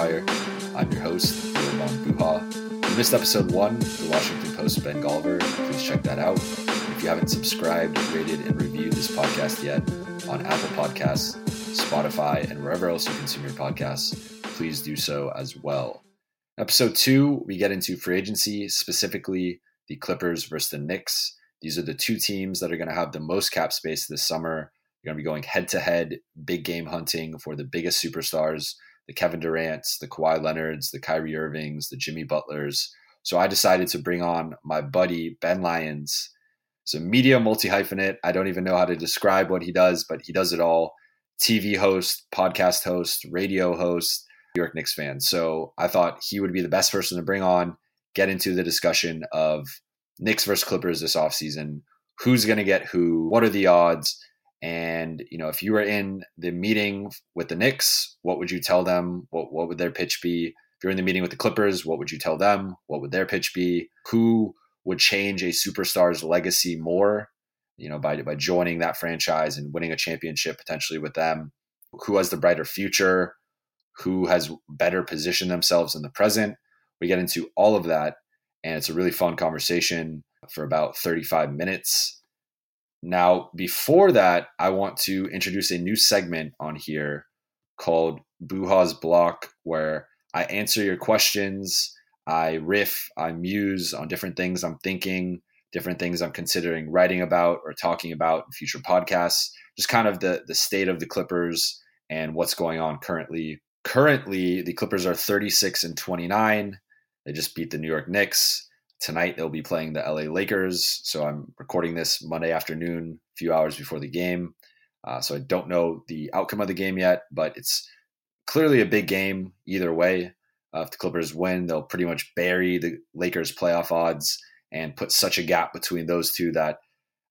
Wire. I'm your host, Jovan Buha. You missed episode one, the Washington Post Ben Golliver, please check that out. If you haven't subscribed, rated, and reviewed this podcast yet on Apple Podcasts, Spotify, and wherever else you consume your podcasts, please do so as well. Episode two, we get into free agency, specifically the Clippers versus the Knicks. These are the two teams that are going to have the most cap space this summer. You're going to be going head to head, big game hunting for the biggest superstars the Kevin Durant's, the Kawhi Leonard's, the Kyrie Irvings, the Jimmy Butlers. So I decided to bring on my buddy, Ben Lyons. A media multi hyphenate. I don't even know how to describe what he does, but he does it all TV host, podcast host, radio host, New York Knicks fan. So I thought he would be the best person to bring on, get into the discussion of Knicks versus Clippers this offseason. Who's going to get who? What are the odds? And you know, if you were in the meeting with the Knicks, what would you tell them? What what would their pitch be? If you're in the meeting with the Clippers, what would you tell them? What would their pitch be? Who would change a superstar's legacy more? You know, by by joining that franchise and winning a championship potentially with them. Who has the brighter future? Who has better positioned themselves in the present? We get into all of that, and it's a really fun conversation for about 35 minutes. Now, before that, I want to introduce a new segment on here called Buha's Block, where I answer your questions. I riff, I muse on different things I'm thinking, different things I'm considering writing about or talking about in future podcasts. Just kind of the the state of the Clippers and what's going on currently. Currently, the Clippers are 36 and 29. They just beat the New York Knicks. Tonight they'll be playing the LA Lakers. So I'm recording this Monday afternoon, a few hours before the game. Uh, so I don't know the outcome of the game yet, but it's clearly a big game either way. Uh, if the Clippers win, they'll pretty much bury the Lakers' playoff odds and put such a gap between those two that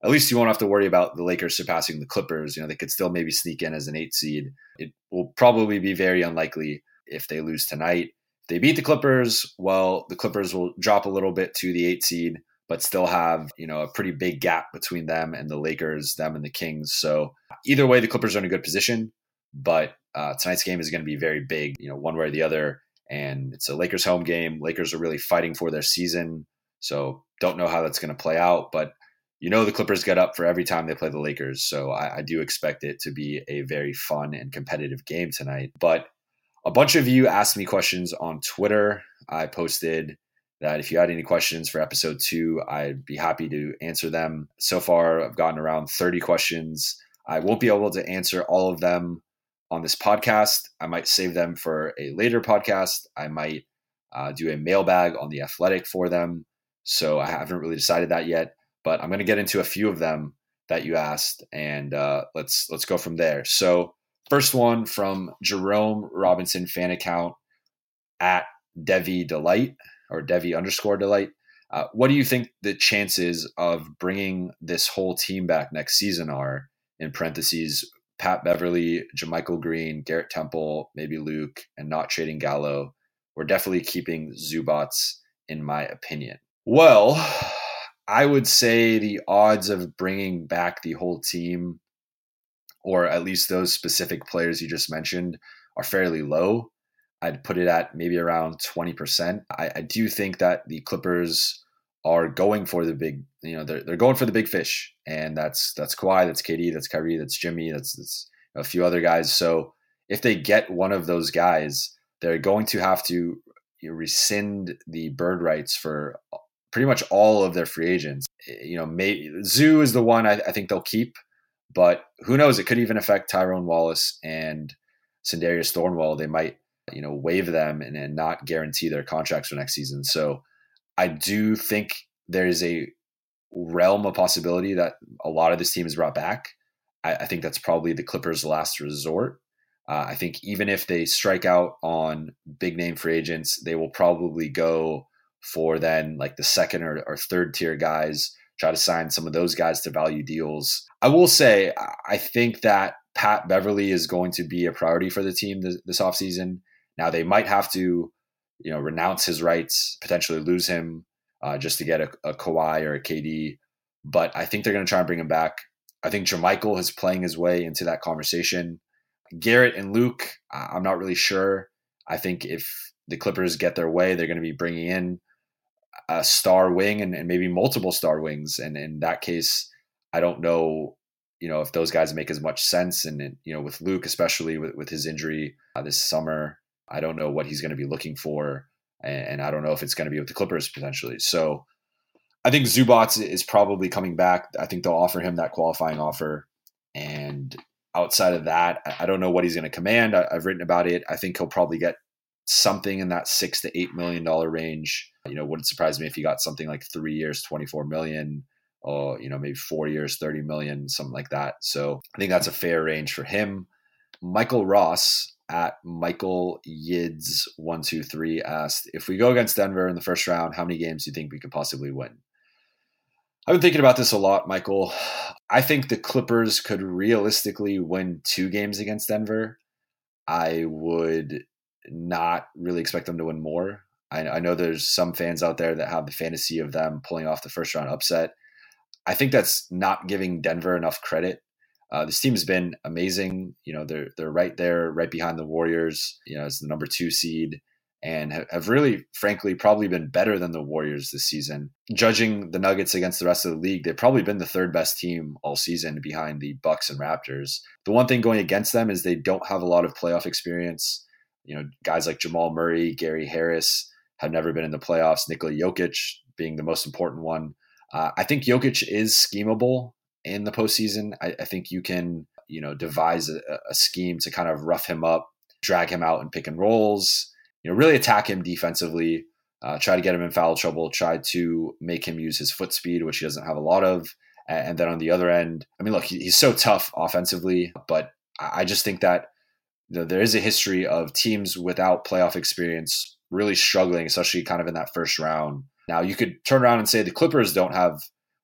at least you won't have to worry about the Lakers surpassing the Clippers. You know, they could still maybe sneak in as an eight seed. It will probably be very unlikely if they lose tonight they beat the Clippers, well, the Clippers will drop a little bit to the eight seed, but still have, you know, a pretty big gap between them and the Lakers, them and the Kings. So either way, the Clippers are in a good position, but uh, tonight's game is going to be very big, you know, one way or the other. And it's a Lakers home game. Lakers are really fighting for their season. So don't know how that's going to play out, but you know the Clippers get up for every time they play the Lakers. So I, I do expect it to be a very fun and competitive game tonight. But a bunch of you asked me questions on Twitter. I posted that if you had any questions for episode two, I'd be happy to answer them. So far, I've gotten around 30 questions. I won't be able to answer all of them on this podcast. I might save them for a later podcast. I might uh, do a mailbag on the athletic for them. So I haven't really decided that yet, but I'm going to get into a few of them that you asked, and uh, let's let's go from there. So First one from Jerome Robinson fan account at Devi Delight or Devi underscore Delight. Uh, what do you think the chances of bringing this whole team back next season are? In parentheses, Pat Beverly, JaMychal Green, Garrett Temple, maybe Luke, and not trading Gallo. We're definitely keeping Zubac, in my opinion. Well, I would say the odds of bringing back the whole team or at least those specific players you just mentioned, are fairly low. I'd put it at maybe around 20%. I, I do think that the Clippers are going for the big, you know, they're, they're going for the big fish. And that's that's Kawhi, that's KD, that's Kyrie, that's Jimmy, that's, that's a few other guys. So if they get one of those guys, they're going to have to rescind the bird rights for pretty much all of their free agents. Eh, you know, maybe Zoo is the one I, I think they'll keep but who knows? It could even affect Tyrone Wallace and Sindarius Thornwell. They might you know, waive them and, and not guarantee their contracts for next season. So I do think there is a realm of possibility that a lot of this team is brought back. I, I think that's probably the Clippers' last resort. Uh, I think even if they strike out on big name free agents, they will probably go for then like the second or, or third tier guys, try to sign some of those guys to value deals. I will say, I think that Pat Beverly is going to be a priority for the team this, this offseason. Now, they might have to, you know, renounce his rights, potentially lose him uh, just to get a, a Kawhi or a KD. But I think they're going to try and bring him back. I think JaMychal is playing his way into that conversation. Garrett and Luke, I'm not really sure. I think if the Clippers get their way, they're going to be bringing in a star wing and, and maybe multiple star wings. And in that case, I don't know, you know, if those guys make as much sense. And, you know, with Luke, especially with, with his injury uh, this summer, I don't know what he's going to be looking for. And, and I don't know if it's going to be with the Clippers potentially. So I think Zubac is probably coming back. I think they'll offer him that qualifying offer. And outside of that, I don't know what he's going to command. I, have written about it. I think he'll probably get something in that six to eight million dollar range. You know, wouldn't surprise me if he got something like three years, 24 million, or, you know, maybe four years, 30 million, something like that. So I think that's a fair range for him. Michael Ross at Michael Yids one two three asked if we go against Denver in the first round, how many games do you think we could possibly win? I've been thinking about this a lot, Michael. I think the Clippers could realistically win two games against Denver. I would not really expect them to win more. I, I, know there's some fans out there that have the fantasy of them pulling off the first round upset. I think that's not giving Denver enough credit. Uh, this team has been amazing. You know, they're they're right there, right behind the Warriors. You know, as the number two seed, and have really, frankly, probably been better than the Warriors this season. Judging the Nuggets against the rest of the league, they've probably been the third best team all season behind the Bucks and Raptors. The one thing going against them is they don't have a lot of playoff experience. You know, guys like Jamal Murray, Gary Harris have never been in the playoffs. Nikola Jokic being the most important one. Uh, I think Jokic is schemable in the postseason. I, I think you can, you know, devise a, a scheme to kind of rough him up, drag him out in pick and rolls you know, really attack him defensively, uh, try to get him in foul trouble, try to make him use his foot speed, which he doesn't have a lot of. And then on the other end, I mean, look, he's so tough offensively, but I just think that you know, there is a history of teams without playoff experience really struggling, especially kind of in that first round. Now, you could turn around and say the Clippers don't have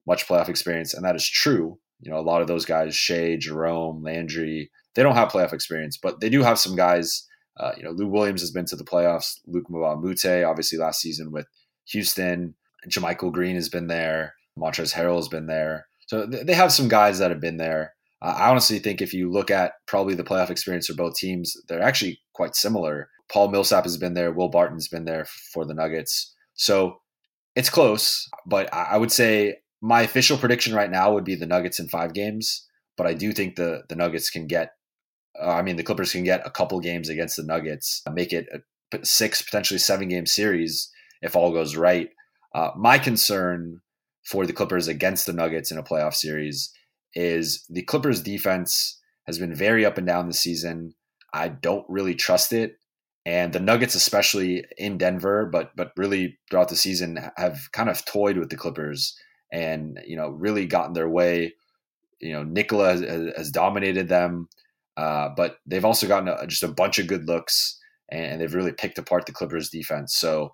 much playoff experience, and that is true. You know, a lot of those guys, Shai, Jerome, Landry, they don't have playoff experience, but they do have some guys uh, you know, Lou Williams has been to the playoffs. Mbah a obviously last season with Houston. JaMychal Green has been there. Montrezl Harrell has been there. So th- they have some guys that have been there. Uh, I honestly think if you look at probably the playoff experience for both teams, they're actually quite similar. Paul Millsap has been there. Will Barton's been there for the Nuggets. So it's close, but I, would say my official prediction right now would be the Nuggets in five games. But I do think the the Nuggets can get uh, I mean, the Clippers can get a couple games against the Nuggets, make it a six, potentially seven game series if all goes right. Uh, my concern for the Clippers against the Nuggets in a playoff series is the Clippers defense has been very up and down this season. I don't really trust it. And the Nuggets, especially in Denver, but but really throughout the season, have kind of toyed with the Clippers and you know really gotten their way. You know, Nikola has, has dominated them. Uh, but they've also gotten a, just a bunch of good looks, and they've really picked apart the Clippers defense. So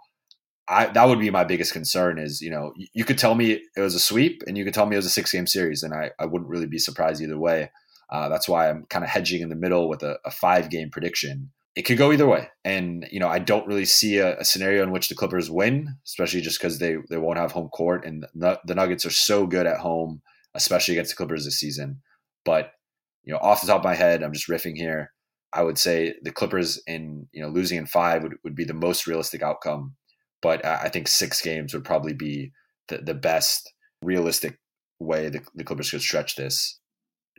I, that would be my biggest concern is, you know, you, you could tell me it was a sweep and you could tell me it was a six game series, and I, I wouldn't really be surprised either way. Uh, that's why I'm kind of hedging in the middle with a, a five game prediction. It could go either way. And, you know, I don't really see a, a scenario in which the Clippers win, especially just because they, they won't have home court. And the, the Nuggets are so good at home, especially against the Clippers this season. But you know, off the top of my head, I'm just riffing here. I would say the Clippers in you know losing in five would, would be the most realistic outcome, but I think six games would probably be the, the best realistic way the, the Clippers could stretch this.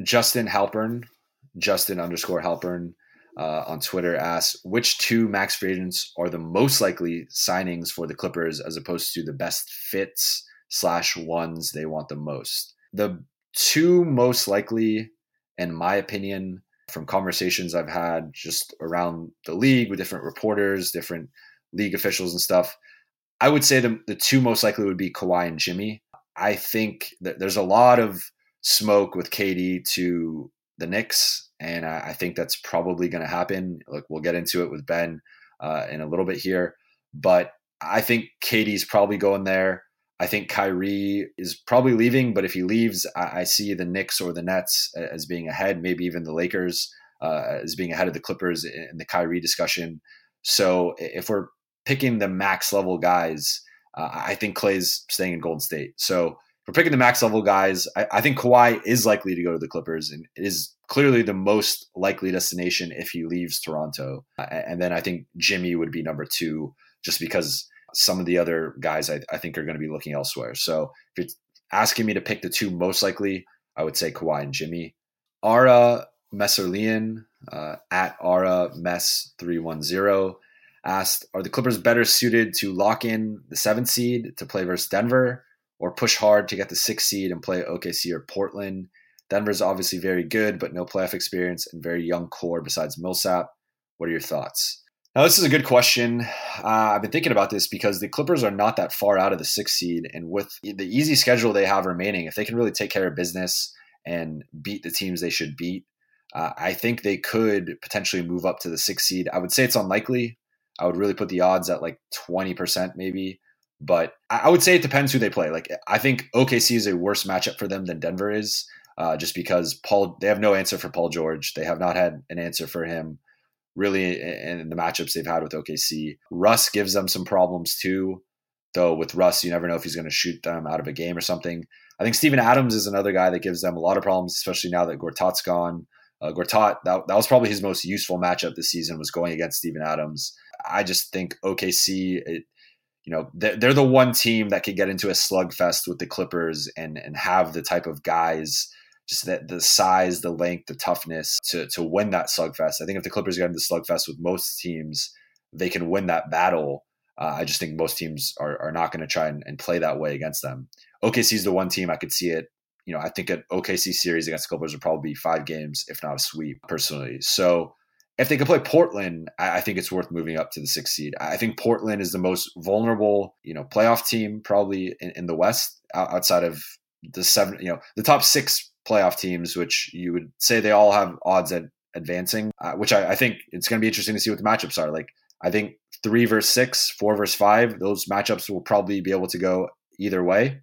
Justin Halpern, Justin underscore Halpern uh, on Twitter asks, which two max free agents are the most likely signings for the Clippers as opposed to the best fits slash ones they want the most? The two most likely in my opinion, from conversations I've had just around the league with different reporters, different league officials and stuff, I would say the, the two most likely would be Kawhi and Jimmy. I think that there's a lot of smoke with KD to the Knicks, and I, I think that's probably going to happen. Look, we'll get into it with Ben uh, in a little bit here, but I think Katie's probably going there. I think Kyrie is probably leaving, but if he leaves, I, I see the Knicks or the Nets as being ahead, maybe even the Lakers uh, as being ahead of the Clippers in the Kyrie discussion. So if we're picking the max level guys, uh, I think Klay's staying in Golden State. So for picking the max level guys, I, I, think Kawhi is likely to go to the Clippers and is clearly the most likely destination if he leaves Toronto. And then I think Jimmy would be number two, just because some of the other guys I, I think are going to be looking elsewhere. So if you're asking me to pick the two most likely, I would say Kawhi and Jimmy. Ara Messerlian uh, at Ara Mess three one zero asked, "Are the Clippers better suited to lock in the seventh seed to play versus Denver?" or push hard to get the sixth seed and play OKC or Portland. Denver's obviously very good, but no playoff experience and very young core besides Millsap. What are your thoughts? Now, this is a good question. Uh, I've been thinking about this because the Clippers are not that far out of the sixth seed. And with the easy schedule they have remaining, if they can really take care of business and beat the teams they should beat, uh, I think they could potentially move up to the sixth seed. I would say it's unlikely. I would really put the odds at like 20% maybe. But I would say it depends who they play. Like I think OKC is a worse matchup for them than Denver is, uh, just because Paul they have no answer for Paul George. They have not had an answer for him really in the matchups they've had with OKC. Russ gives them some problems too, though. With Russ, you never know if he's going to shoot them out of a game or something. I think Steven Adams is another guy that gives them a lot of problems, especially now that Gortat's gone. Uh, Gortat, that, that was probably his most useful matchup this season was going against Steven Adams. I just think OKC, it, you know they're, they're the one team that could get into a slugfest with the Clippers and and have the type of guys just that the size, the length, the toughness to to win that slugfest. I think if the Clippers get into slugfest with most teams, they can win that battle. Uh, I just think most teams are, are not going to try and, and, play that way against them. OKC is the one team I could see it. You know, I think an OKC series against the Clippers would probably be five games, if not a sweep, personally. So if they could play Portland, I think it's worth moving up to the sixth seed. I think Portland is the most vulnerable, you know, playoff team probably in, in, the West outside of the seven, you know, the top six playoff teams, which you would say they all have odds at advancing. Uh, which I, I think it's going to be interesting to see what the matchups are. Like I think three versus six, four versus five, those matchups will probably be able to go either way.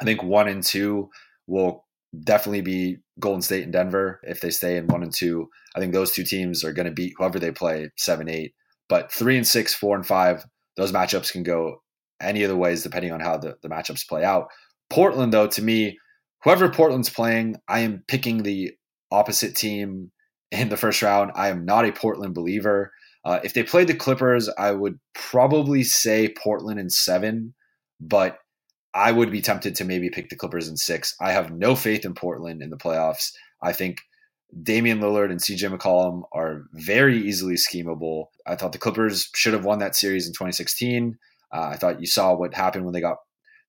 I think one and two will definitely be Golden State and Denver if they stay in one and two. I think those two teams are going to beat whoever they play seven, eight. But three and six, four and five, those matchups can go any of the ways depending on how the, the matchups play out. Portland, though, to me, whoever Portland's playing, I am picking the opposite team in the first round. I am not a Portland believer. Uh, if they played the Clippers, I would probably say Portland in seven, but I would be tempted to maybe pick the Clippers in six. I have no faith in Portland in the playoffs. I think Damian Lillard and CJ McCollum are very easily schemable. I thought the Clippers should have won that series in 2016. Uh, I thought you saw what happened when they got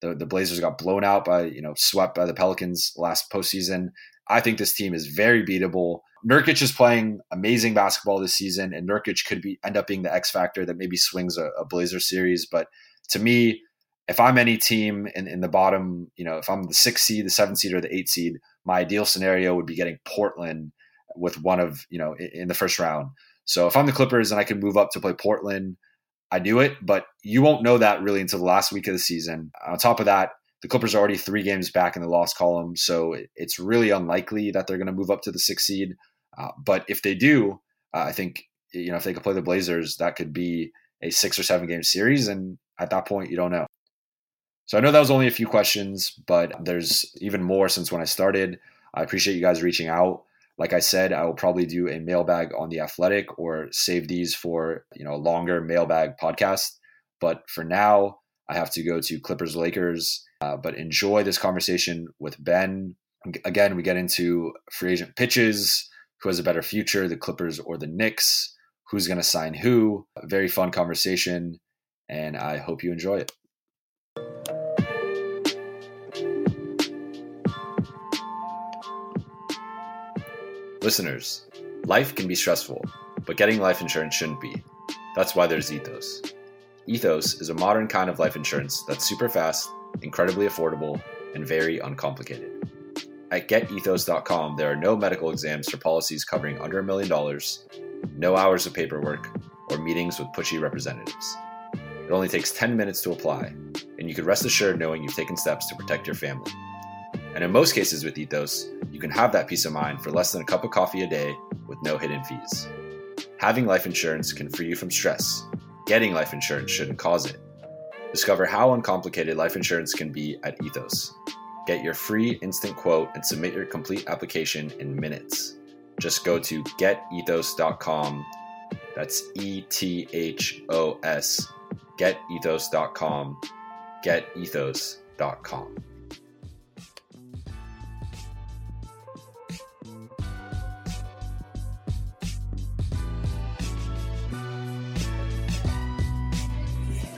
the, the Blazers got blown out by, you know, swept by the Pelicans last postseason. I think this team is very beatable. Nurkic is playing amazing basketball this season, and Nurkic could be end up being the X factor that maybe swings a, a Blazer series. But to me, if I'm any team in, in the bottom, you know, if I'm the six seed, the seven seed, or the eight seed, my ideal scenario would be getting Portland with one of, you know, in, in the first round. So if I'm the Clippers and I can move up to play Portland, I do it, but you won't know that really until the last week of the season. On top of that, the Clippers are already three games back in the loss column, so it's really unlikely that they're going to move up to the six seed. Uh, but if they do, uh, I think you know if they could play the Blazers, that could be a six or seven game series, and at that point, you don't know. So I know that was only a few questions, but there's even more since when I started. I appreciate you guys reaching out. Like I said, I will probably do a mailbag on the athletic or save these for, you know, a longer mailbag podcast. But for now, I have to go to Clippers Lakers. Uh, but enjoy this conversation with Ben. Again, we get into free agent pitches, who has a better future, the Clippers or the Knicks, who's going to sign who. A very fun conversation, and I hope you enjoy it. Listeners, Life can be stressful, but getting life insurance shouldn't be. That's why there's Ethos. Ethos is a modern kind of life insurance that's super fast, incredibly affordable, and very uncomplicated. At getethos.com, there are no medical exams for policies covering under a million dollars, no hours of paperwork, or meetings with pushy representatives. It only takes 10 minutes to apply, and you can rest assured knowing you've taken steps to protect your family. And in most cases with Ethos, you can have that peace of mind for less than a cup of coffee a day with no hidden fees. Having life insurance can free you from stress. Getting life insurance shouldn't cause it. Discover how uncomplicated life insurance can be at Ethos. Get your free instant quote and submit your complete application in minutes. Just go to getethos.com. That's E T H O S. Getethos.com. Getethos.com.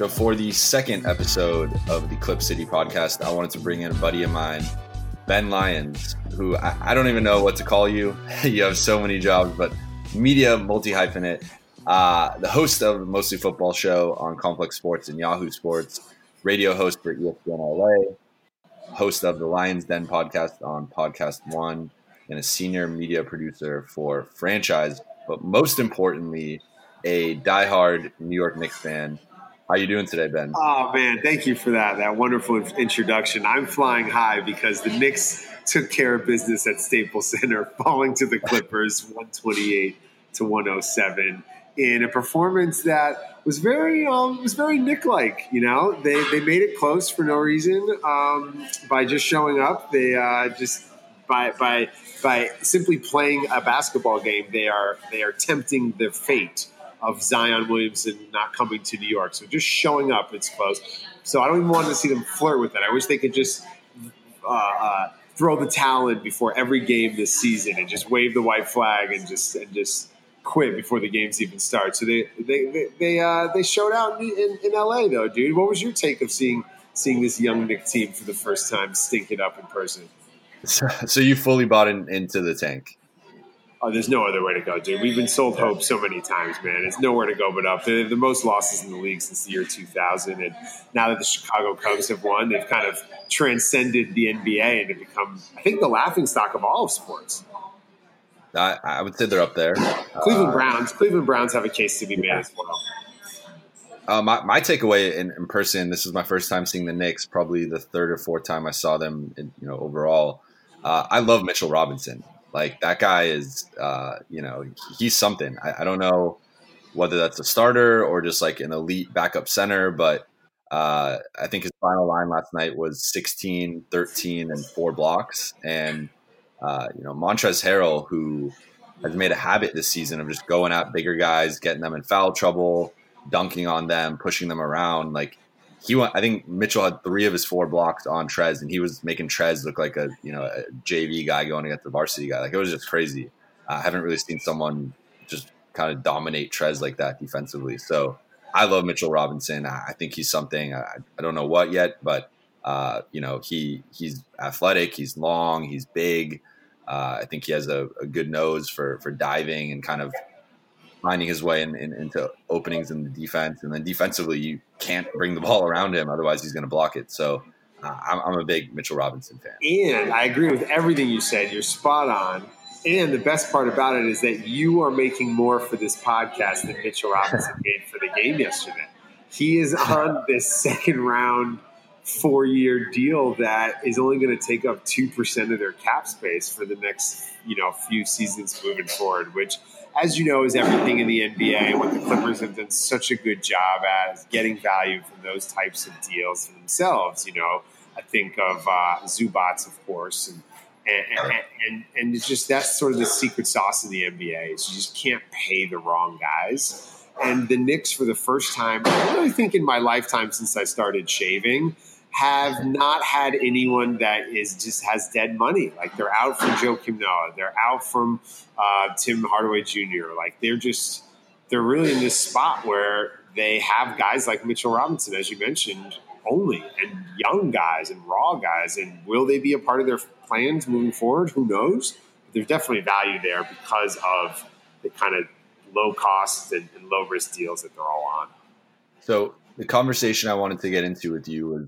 So, for the second episode of the Clip City podcast, I wanted to bring in a buddy of mine, Ben Lyons, who I, I don't even know what to call you. you have so many jobs, but media multi hyphenate, uh, the host of Mostly Football Show on Complex Sports and Yahoo Sports, radio host for ESPN LA, host of the Lyons Den podcast on Podcast One, and a senior media producer for Franchise. But most importantly, a diehard New York Knicks fan how you doing today, Ben? Oh man, thank you for that that wonderful introduction. I'm flying high because the Knicks took care of business at Staples Center, falling to the Clippers 128 to 107 in a performance that was very um, was very Knick like. You know, they they made it close for no reason um, by just showing up. They uh, just by by by simply playing a basketball game. They are they are tempting the fate of Zion Williamson not coming to New York. So just showing up, it's close. So I don't even want to see them flirt with it. I wish they could just uh, uh, throw the towel in before every game this season and just wave the white flag and just and just quit before the games even start. So they they they they, uh, they showed out in, in, in, LA though, dude. What was your take of seeing seeing this young Knick team for the first time stink it up in person? So, so you fully bought in, into the tank. Oh, there's no other way to go, dude. We've been sold hope so many times, man. It's nowhere to go but up. They have the most losses in the league since the year 2000, and now that the Chicago Cubs have won, they've kind of transcended the NBA and have become, I think, the laughing stock of all of sports. I, I would say they're up there. Cleveland uh, Browns. Cleveland Browns have a case to be made yeah. as well. Uh, my, my takeaway in, in, person, this is my first time seeing the Knicks, probably the third or fourth time I saw them, in, you know, overall. Uh, I love Mitchell Robinson. Like that guy is, uh, you know, he's something. I, I, don't know whether that's a starter or just like an elite backup center, but uh, I think his final line last night was 16, 13, and four blocks. And, uh, you know, Montrezl Harrell, who has made a habit this season of just going at bigger guys, getting them in foul trouble, dunking on them, pushing them around. Like he went. I think Mitchell had three of his four blocks on Trez, and he was making Trez look like a you know a JV guy going against the varsity guy. Like it was just crazy. I haven't really seen someone just kind of dominate Trez like that defensively. So I love Mitchell Robinson. I think he's something. I, I don't know what yet, but uh, you know he he's athletic. He's long. He's big. Uh, I think he has a, a, good nose for for diving and kind of finding his way in, in, into openings in the defense. And then defensively, you can't bring the ball around him, otherwise he's going to block it. So uh, I'm, I'm, a big Mitchell Robinson fan. And I agree with everything you said. You're spot on. And the best part about it is that you are making more for this podcast than Mitchell Robinson made for the game yesterday. He is on this second round four year deal that is only going to take up 2% of their cap space for the next you know few seasons moving forward which as you know, is everything in the NBA. What the Clippers have done such a good job at is getting value from those types of deals for themselves. You know, I think of uh, Zubac, of course, and and, and, and, and it's just that's sort of the secret sauce of the NBA is you just can't pay the wrong guys. And the Knicks, for the first time, I really think in my lifetime since I started shaving, have not had anyone that is just has dead money. Like they're out from Joakim Noah, they're out from uh, Tim Hardaway Jr. Like they're just they're really in this spot where they have guys like Mitchell Robinson, as you mentioned, only and young guys and raw guys. And will they be a part of their plans moving forward? Who knows? But there's definitely value there because of the kind of low cost and, and low risk deals that they're all on. So the conversation I wanted to get into with you was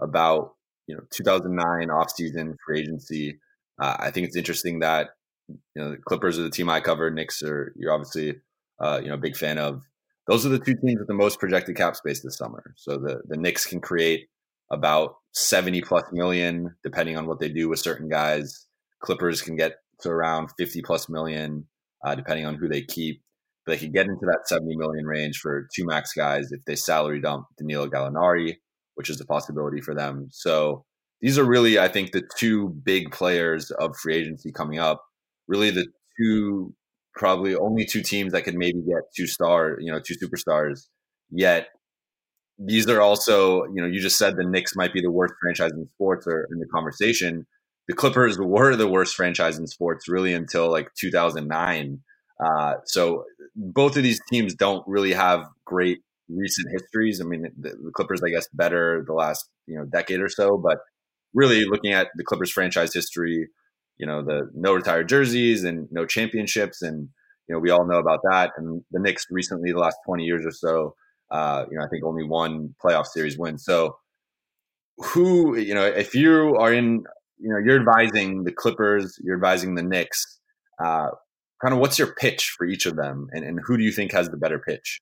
about you know 2009 offseason free agency. Uh, I think it's interesting that you know the Clippers are the team I cover. Knicks are you're obviously uh, you know a big fan of. Those are the two teams with the most projected cap space this summer. So the the Knicks can create about 70 plus million depending on what they do with certain guys. Clippers can get to around 50 plus million uh, depending on who they keep. But they could get into that 70 million range for two max guys if they salary dump Danilo Gallinari, which is a possibility for them. So these are really, I think, the two big players of free agency coming up. Really, the two probably only two teams that could maybe get two star, you know, two superstars. Yet these are also, you know, you just said the Knicks might be the worst franchise in sports or in the conversation. The Clippers were the worst franchise in sports really until like 2009. Uh, so both of these teams don't really have great recent histories. I mean, the, the, Clippers, I guess, better the last you know decade or so, but really looking at the Clippers franchise history, you know, the no retired jerseys and no championships, and you know we all know about that. And the Knicks recently, the last twenty years or so, uh, you know, I think only one playoff series win. So who you know, if you are in, you know, you're advising the Clippers, you're advising the Knicks. Uh, kind of what's your pitch for each of them and, and who do you think has the better pitch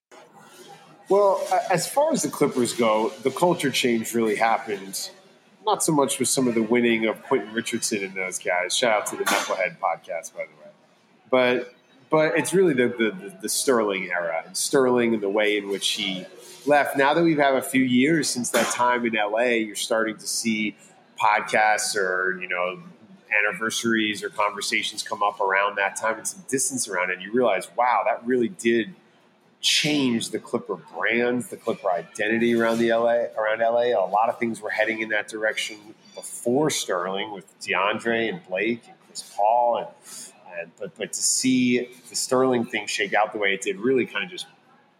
well as far as the clippers go the culture change really happened not so much with some of the winning of quentin richardson and those guys. Shout out to the knucklehead podcast by the way. But but it's really the, the, the sterling era and sterling and the way in which he left. Now that we've had a few years since that time in la you're starting to see podcasts or you know anniversaries or conversations come up around that time and some distance around it, and you realize, wow, that really did change the Clipper brands, the Clipper identity around the LA around LA. A lot of things were heading in that direction before Sterling with DeAndre and Blake and Chris Paul and, and but but to see the Sterling thing shake out the way it did really kind of just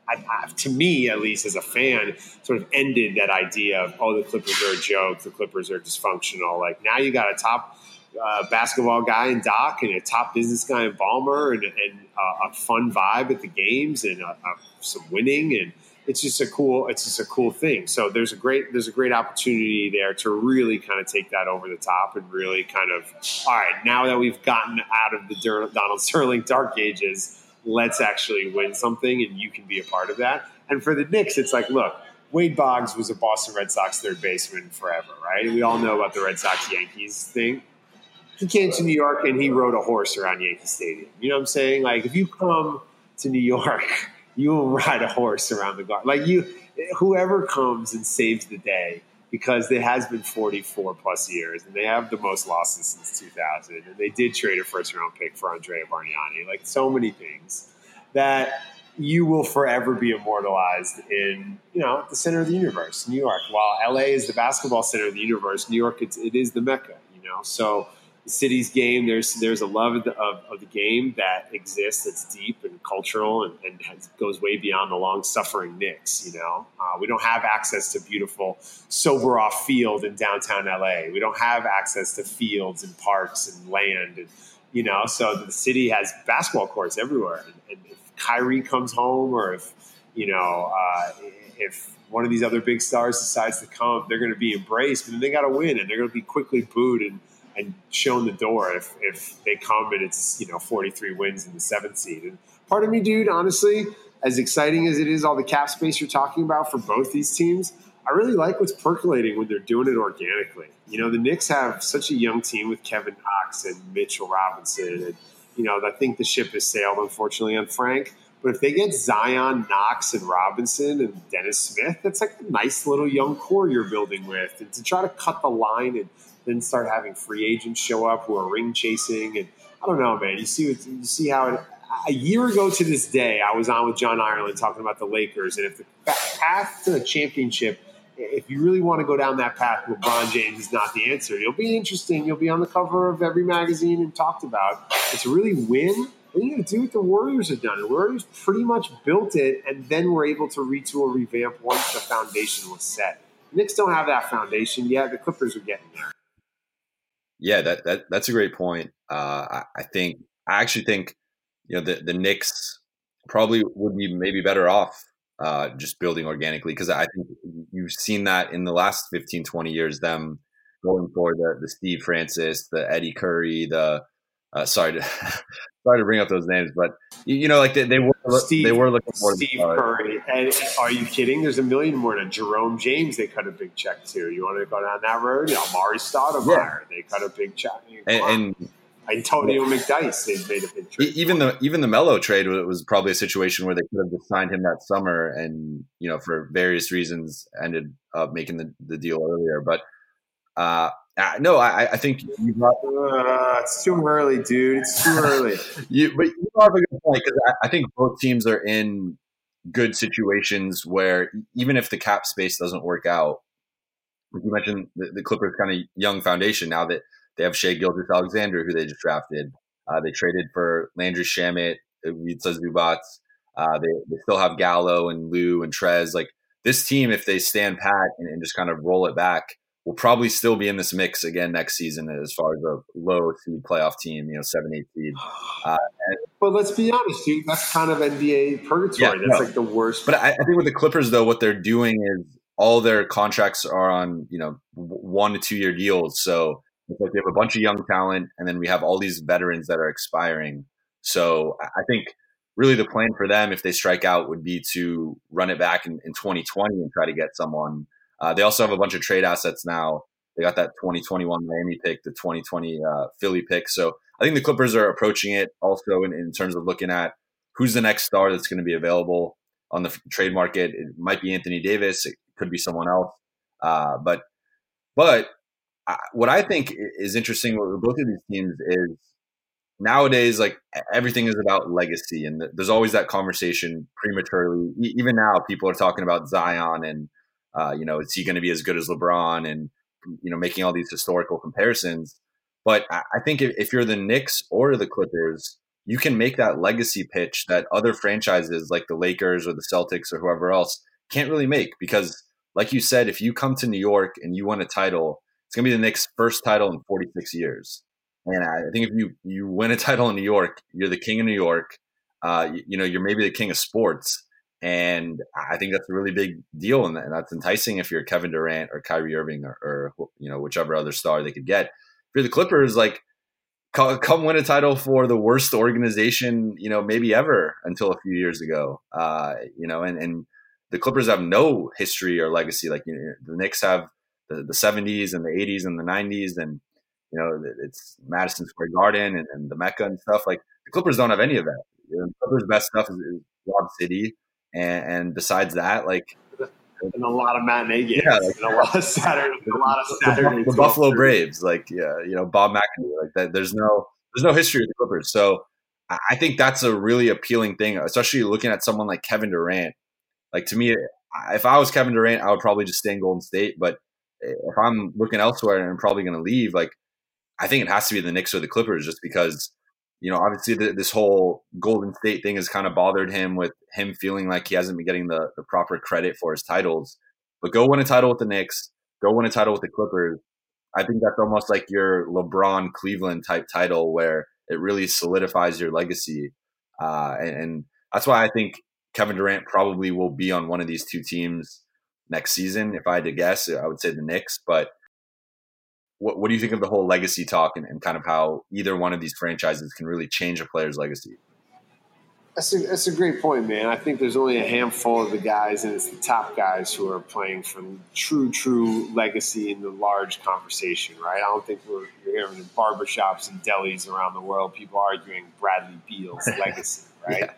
I, I, to me, at least as a fan, sort of ended that idea of oh, the Clippers are a joke, the Clippers are dysfunctional. Like now, you got a top uh, basketball guy in Doc and a top business guy in Ballmer and, and uh, a fun vibe at the games and uh, uh, some winning and it's just a cool it's just a cool thing. So there's a great there's a great opportunity there to really kind of take that over the top and really kind of all right now that we've gotten out of the Donald Sterling dark ages, let's actually win something and you can be a part of that. And for the Knicks, it's like look. Wade Boggs was a Boston Red Sox third baseman forever, right? We all know about the Red Sox Yankees thing he came to New York and he rode a horse around Yankee Stadium. You know what I'm saying? Like if you come to New York, you will ride a horse around the garden. Like you, whoever comes and saves the day because it has been 44 plus years and they have the most losses since 2000 and they did trade a first round pick for Andrea Bargnani. Like so many things that you will forever be immortalized in you know the center of the universe, New York. While LA is the basketball center of the universe, New York it's, it is the mecca. You know, so city's game. There's there's a love of the, of, of the game that exists that's deep and cultural and, and has, goes way beyond the long suffering Knicks. You know, uh, we don't have access to beautiful sober off field in downtown LA. We don't have access to fields and parks and land and you know. So the city has basketball courts everywhere. And, and if Kyrie comes home or if you know uh, if one of these other big stars decides to come, they're going to be embraced, but then they got to win and they're going to be quickly booed and and shown the door if, if they come and it's you know 43 wins in the seventh seed. And part of me, dude, honestly, as exciting as it is, all the cap space you're talking about for both these teams, I really like what's percolating when they're doing it organically. You know, the Knicks have such a young team with Kevin Knox and Mitchell Robinson, and you know, I think the ship has sailed, unfortunately, on Frank. But if they get Zion, Knox, and Robinson and Dennis Smith, that's like a nice little young core you're building with. And to try to cut the line and then start having free agents show up who are ring chasing. And I don't know, man. You see, you see how it, a year ago to this day, I was on with John Ireland talking about the Lakers, and if the path to the championship, if you really want to go down that path, LeBron James is not the answer. It'll be interesting. You'll be on the cover of every magazine and talked about. To really win, what are you going to do what the Warriors have done? The Warriors pretty much built it, and then were able to retool, revamp once the foundation was set. The Knicks don't have that foundation yet. The Clippers are getting there. Yeah, that, that that's a great point. Uh, I, I, think I actually think you know the the Knicks probably would be maybe better off uh, just building organically because I think you've seen that in the last 15, 20 years, them going for the, the Steve Francis, the Eddy Curry, the uh, sorry sorry to bring up those names, but you, you know, like they, they were Steve, they were looking for Steve Curry. And are you kidding? There's a million more to Jerome James. They cut a big check to. You want to go down that road? You know, Amar'e Stoudemire. Yeah. They cut a big check. And, and, Antonio McDyess, they've made a big trade. Even the even the Melo trade was probably a situation where they could have just signed him that summer, and you know for various reasons ended up making the, the deal earlier. But uh, no, I, I think you brought, uh, it's too early, dude. It's too early. you, but you have a good point because I, I think both teams are in good situations where even if the cap space doesn't work out, like you mentioned the, the Clippers kind of young foundation now that they have Shai Gilgeous-Alexander, who they just drafted. Uh, they traded for Landry Shamet, Ivica Zubac. Uh, they, they still have Gallo and Lou and Trez. Like this team, if they stand pat and, and, just kind of roll it back, will probably still be in this mix again next season as far as a low seed playoff team, you know, seven, eight seed. Uh, and, but let's be honest, dude, that's kind of NBA purgatory. Yeah, that's no. like the worst. But I, I think with the Clippers, though, what they're doing is all their contracts are on, you know, one to two year deals. So it's like we have a bunch of young talent, and then we have all these veterans that are expiring. So I think really the plan for them, if they strike out, would be to run it back in, in 2020 and try to get someone. Uh, they also have a bunch of trade assets now. They got that 2021 Miami pick, the 2020 uh, Philly pick. So I think the Clippers are approaching it also in, in terms of looking at who's the next star that's going to be available on the trade market. It might be Anthony Davis. It could be someone else. Uh, but but what I think is interesting with both of these teams is nowadays, like everything is about legacy, and there's always that conversation prematurely. Even now, people are talking about Zion, and uh, you know, is he going to be as good as LeBron, and you know, making all these historical comparisons. But I think if you're the Knicks or the Clippers, you can make that legacy pitch that other franchises like the Lakers or the Celtics or whoever else can't really make because, like you said, if you come to New York and you win a title it's going to be the Knicks' first title in 46 years. And I think if you you win a title in New York, you're the king of New York. Uh, you, you, know, you're maybe the king of sports. And I think that's a really big deal, and that's enticing if you're Kevin Durant or Kyrie Irving or, or you know whichever other star they could get. If you're the Clippers, like come win a title for the worst organization, you know, maybe ever until a few years ago. Uh, you know, and, and the Clippers have no history or legacy. Like you know, the Knicks have the, the 70s and the 80s and the 90s and you know it's Madison Square Garden and, and the Mecca and stuff like the Clippers don't have any of that. You know, the Clippers' best stuff is, is Lob City, and, and, besides that, like and a lot of matinee games, yeah, like, a lot of Saturday, a lot of Saturday. The, the Buffalo Braves, like yeah, you know Bob McAdoo, like that. There's no there's no history of the Clippers, so I think that's a really appealing thing, especially looking at someone like Kevin Durant. Like to me, if I was Kevin Durant, I would probably just stay in Golden State, but eh, if I'm looking elsewhere and I'm probably going to leave, like I think it has to be the Knicks or the Clippers, just because you know obviously the, this whole Golden State thing has kind of bothered him with him feeling like he hasn't been getting the, the proper credit for his titles. But go win a title with the Knicks, go win a title with the Clippers. I think that's almost like your LeBron Cleveland type title where it really solidifies your legacy. Uh, and, and that's why I think Kevin Durant probably will be on one of these two teams next season. If I had to guess, I would say the Knicks. But what, what do you think of the whole legacy talk and, and kind of how either one of these franchises can really change a player's legacy? That's a, that's a great point, man. I think there's only a handful of the guys, and it's the top guys who are playing for true, true legacy in the large conversation, right? I don't think we're you're hearing in barbershops and delis around the world people arguing Bradley Beal's legacy, right? yeah.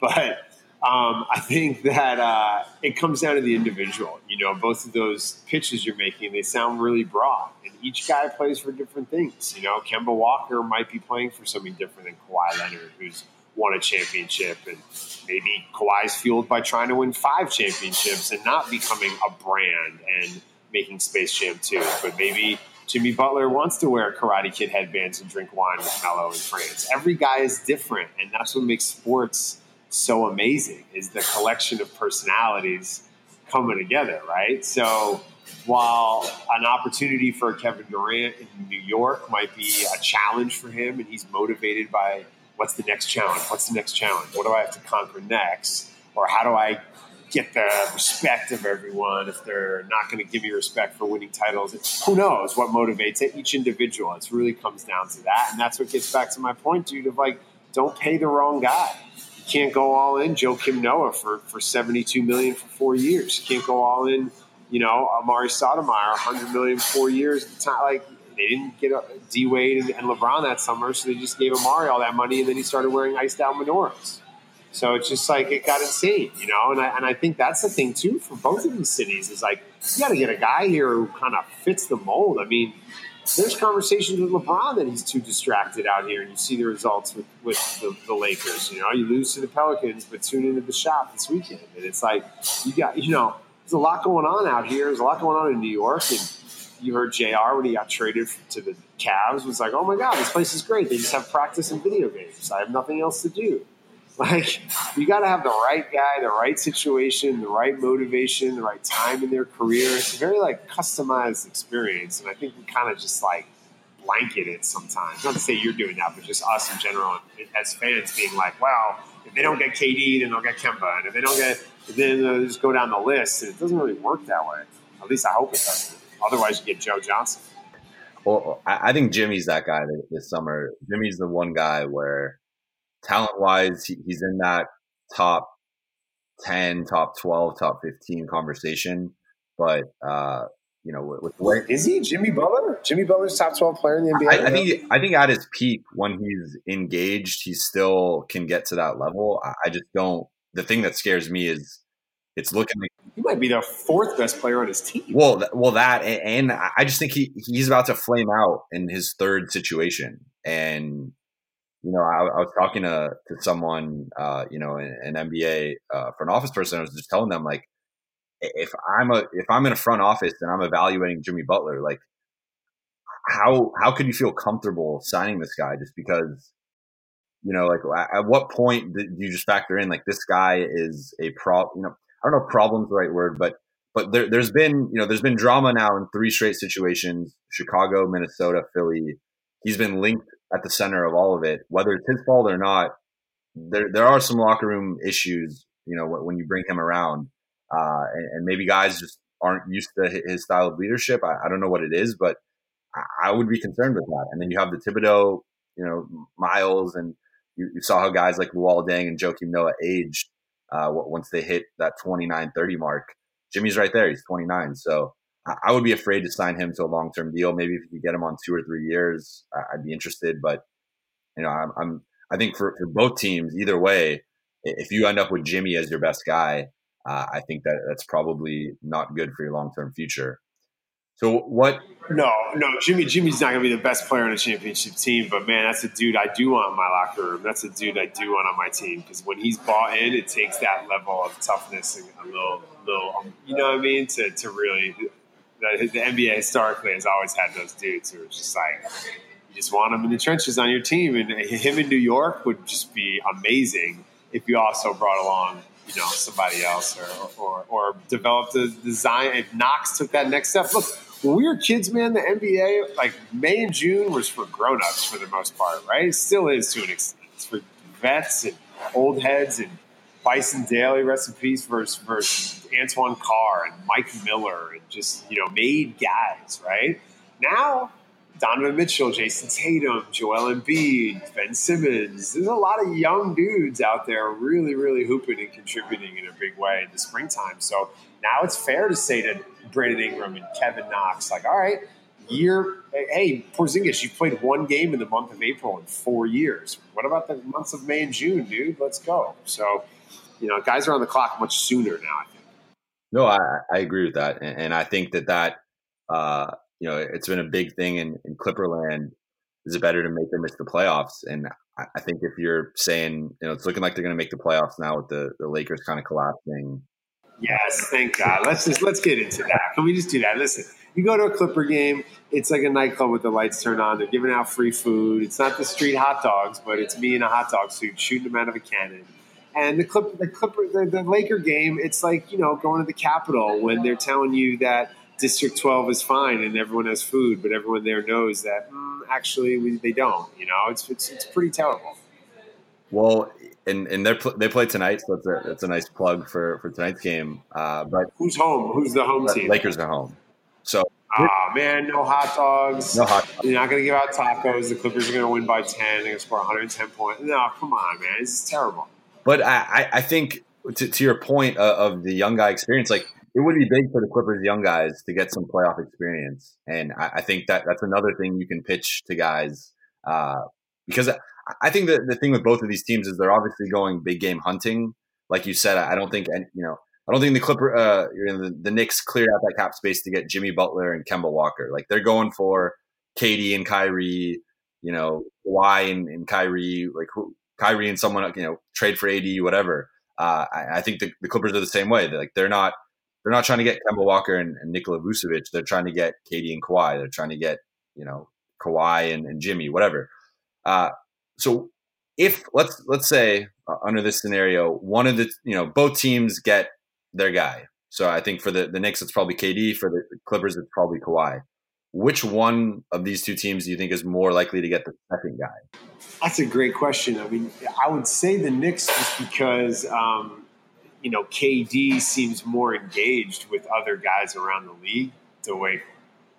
But um, I think that uh, it comes down to the individual. You know, both of those pitches you're making, they sound really broad, and each guy plays for different things. You know, Kemba Walker might be playing for something different than Kawhi Leonard, who's won a championship, and maybe Kawhi's fueled by trying to win five championships and not becoming a brand and making Space Jam 2. But maybe Jimmy Butler wants to wear Karate Kid headbands and drink wine with Melo in France. Every guy is different, and that's what makes sports – so amazing is the collection of personalities coming together, right? So while an opportunity for Kevin Durant in New York might be a challenge for him and he's motivated by what's the next challenge? What's the next challenge? What do I have to conquer next? Or how do I get the respect of everyone if they're not going to give me respect for winning titles? Who knows what motivates it? Each individual. It really comes down to that. And that's what gets back to my point, dude, of like, don't pay the wrong guy. Can't go all in Joakim Noah for, for 72 million for four years. You can't go all in, you know, Amar'e Stoudemire, 100 million four years at the time. Like, they didn't get D Wade and, and, LeBron that summer, so they just gave Amar'e all that money, and then he started wearing iced out menorahs. So it's just like it got insane, you know. And I and I think that's the thing too for both of these cities is like you got to get a guy here who kind of fits the mold. I mean, there's conversations with LeBron that he's too distracted out here, and you see the results with, with the, the, Lakers. You know, you lose to the Pelicans, but tune into the shop this weekend, and it's like you got you know there's a lot going on out here. There's a lot going on in New York, and you heard Jr. when he got traded to the Cavs was like, "Oh my god, this place is great. They just have practice and video games. I have nothing else to do." Like you got to have the right guy, the right situation, the right motivation, the right time in their career. It's a very like customized experience, and I think we kind of just like blanket it sometimes. Not to say you're doing that, but just us in general as fans being like, "Well, if they don't get KD, then they'll get Kemba, and if they don't get, then they'll just go down the list." And it doesn't really work that way. At least I hope it doesn't. Otherwise, you get Joe Johnson. Well, I think Jimmy's that guy this summer. Jimmy's the one guy where, talent wise, he's in that top 10, top 12, top 15 conversation. But, uh, you know, with, where is he Jimmy Butler? Jimmy Butler's top 12 player in the NBA. I, I think, I think at his peak, when he's engaged, he still can get to that level. I, I just don't. The thing that scares me is it's looking like he might be the fourth best player on his team. Well, well, that and, I just think he he's about to flame out in his third situation. And you know, I, I was talking to to someone, uh, you know, an, an NBA uh, front office person. I was just telling them like, if I'm a if I'm in a front office and I'm evaluating Jimmy Butler, like, how how could you feel comfortable signing this guy just because? You know, like at what point do you just factor in like this guy is a pro? You know, I don't know if problem's the right word, but but there, has been you know there's been drama now in three straight situations: Chicago, Minnesota, Philly. He's been linked at the center of all of it, whether it's his fault or not. There there are some locker room issues, you know, when you bring him around, uh, and, and, maybe guys just aren't used to his style of leadership. I, I don't know what it is, but I, would be concerned with that. And then you have the Thibodeau, you know, Miles, and you, you saw how guys like Luol Deng and Joakim Noah aged uh, once they hit that 29 30 mark. Jimmy's right there. He's 29. So I would be afraid to sign him to a long term deal. Maybe if you could get him on two or three years, I'd be interested. But, you know, I'm, I'm I think for, for both teams, either way, if you end up with Jimmy as your best guy, uh, I think that that's probably not good for your long term future. So what? No, no, Jimmy. Jimmy's not going to be the best player on a championship team, but man, that's a dude I do want in my locker room. That's a dude I do want on my team because when he's bought in, it takes that level of toughness and a little, little, you know what I mean, to to really. The, the NBA historically has always had those dudes who are just like you just want them in the trenches on your team, and him in New York would just be amazing if you also brought along you know somebody else or or, or developed a design. If Knox took that next step, look when we were kids, man, the NBA, like May and June was for grown-ups for the most part, right? It still is to an extent. It's for vets and old heads and Bison Dele recipes versus, versus Antoine Carr and Mike Miller and just, you know, made guys, right? Now, Donovan Mitchell, Jayson Tatum, Joel Embiid, Ben Simmons. There's a lot of young dudes out there really, really hooping and contributing in a big way in the springtime. So now it's fair to say to Brandon Ingram and Kevin Knox, like, all right, year, hey, Porzingis, you played one game in the month of April in four years. What about the months of May and June, dude? Let's go. So, you know, guys are on the clock much sooner now. I think. No, I, I agree with that, and, and I think that that uh, you know it's been a big thing in, in Clipperland. Is it better to make them miss the playoffs? And I, I think if you're saying you know it's looking like they're going to make the playoffs now with the the Lakers kind of collapsing, Yes, thank God. Let's just let's get into that. Can we just do that? Listen, you go to a Clipper game. It's like a nightclub with the lights turned on. They're giving out free food. It's not the street hot dogs, but it's me in a hot dog suit shooting them out of a cannon. And the Clipper, the Clipper, the, the Laker game. It's like you know going to the Capitol when they're telling you that District 12 is fine and everyone has food, but everyone there knows that mm, actually we, they don't. You know, it's, it's it's pretty terrible. Well, and and they they play tonight, so that's a that's a nice plug for for tonight's game. Uh, but who's home? Who's the home team? Lakers are home. So Oh man, no hot dogs. No hot dogs. You're not going to give out tacos. The Clippers are going to win by 10. They're going to score 110 points. No, come on, man. This is terrible. But I, I think to, to your point of, of the young guy experience, like it would be big for the Clippers young guys to get some playoff experience. And I, I think that that's another thing you can pitch to guys uh, because I think that the thing with both of these teams is they're obviously going big game hunting. Like you said, I don't think, you know, I don't think the Clipper, uh, the, the Knicks cleared out that cap space to get Jimmy Butler and Kemba Walker. Like they're going for KD and Kyrie, you know, Kawhi and, and Kyrie, like who, Kyrie and someone, you know, trade for AD, whatever. Uh, I, I, think the, the, Clippers are the same way. They're like they're not they're not trying to get Kemba Walker and, and Nikola Vucevic. They're trying to get KD and Kawhi. They're trying to get you know Kawhi and, and Jimmy, whatever. Uh, so if let's let's say uh, under this scenario, one of the you know both teams get their guy. So I think for the, the Knicks, it's probably KD. For the Clippers, it's probably Kawhi. Which one of these two teams do you think is more likely to get the second guy? That's a great question. I mean, I would say the Knicks just because, um, you know, KD seems more engaged with other guys around the league the way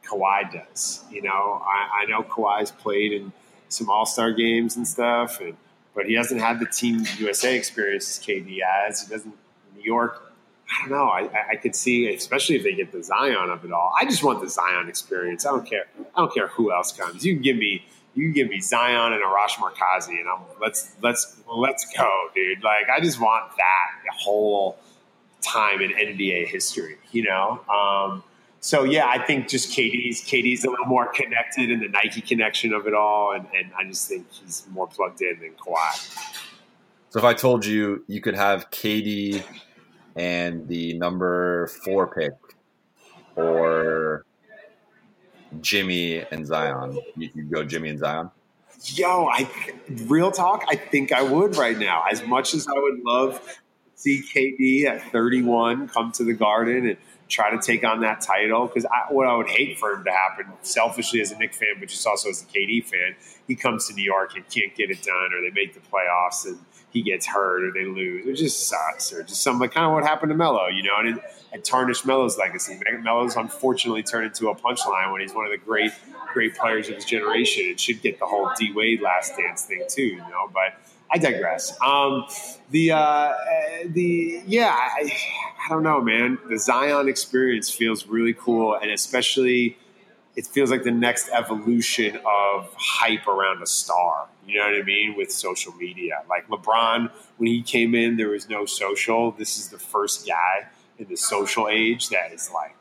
Kawhi does. You know, I, I know Kawhi's played in some All Star games and stuff, and but he hasn't had the Team USA experience as KD has. He doesn't. New York I don't know. I, I could see, especially if they get the Zion of it all. I just want the Zion experience. I don't care. I don't care who else comes. You can give me, you can give me Zion and Arash Markazi, and I'm let's let's let's go, dude. Like I just want that whole time in NBA history. You know. Um, so yeah, I think just KD's KD's a little more connected in the Nike connection of it all, and, and I just think he's more plugged in than Kawhi. So if I told you you could have KD and the number four pick or Jimmy and Zion. You, would go Jimmy and Zion. Yo, I real talk. I think I would right now. As much as I would love to see KD at 31 come to the Garden and try to take on that title, because what I would hate for him to happen, selfishly as a Knick fan, but just also as a KD fan, he comes to New York and can't get it done, or they make the playoffs and he gets hurt or they lose. It just sucks, or just some like kind of what happened to Melo, you know, and it, it tarnished Melo's legacy. Melo's unfortunately turned into a punchline when he's one of the great, great players of his generation. It should get the whole D Wade last dance thing too, you know. But I digress. Um, the uh, the yeah, I, I don't know, man. The Zion experience feels really cool, and especially it feels like the next evolution of hype around a star. You know what I mean? With social media. Like LeBron, when he came in, there was no social. This is the first guy in the social age that is like,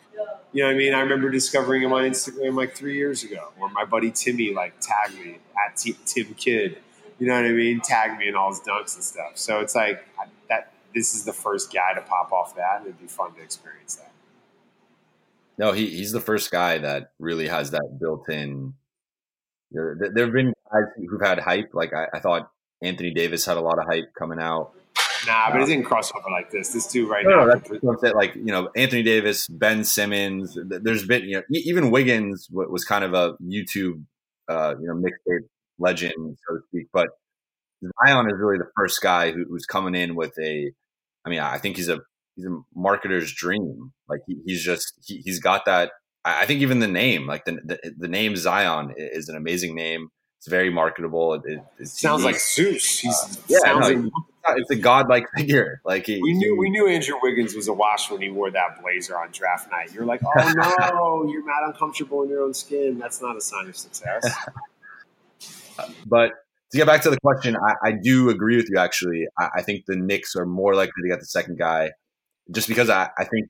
you know what I mean? I remember discovering him on Instagram like three years ago, where my buddy Timmy like tagged me at T- Tim Kidd. You know what I mean? Tag me in all his dunks and stuff. So it's like that. This is the first guy to pop off that, and it'd be fun to experience that. No, he he's the first guy that really has that built-in. There, there have been guys who've had hype. Like I, I, thought Anthony Davis had a lot of hype coming out. Nah, but it didn't cross over like this. This dude right no, now. that's what I'm Like you know, Anthony Davis, Ben Simmons. There's been you know even Wiggins was kind of a YouTube uh, you know mixtape legend so to speak. But Zion is really the first guy who, who's coming in with a. I mean, I think he's a he's a marketer's dream. Like he, he's just he, has got that. I think even the name, like the, the, the name Zion, is an amazing name. It's very marketable. It, it sounds like Zeus. He's uh, yeah, no, like, it's a godlike figure. Like he, we knew, we knew Andrew Wiggins was a wash when he wore that blazer on draft night. You're like, oh no, you're mad uncomfortable in your own skin. That's not a sign of success. but to get back to the question, I, I do agree with you. Actually, I, I, think the Knicks are more likely to get the second guy just because I, I think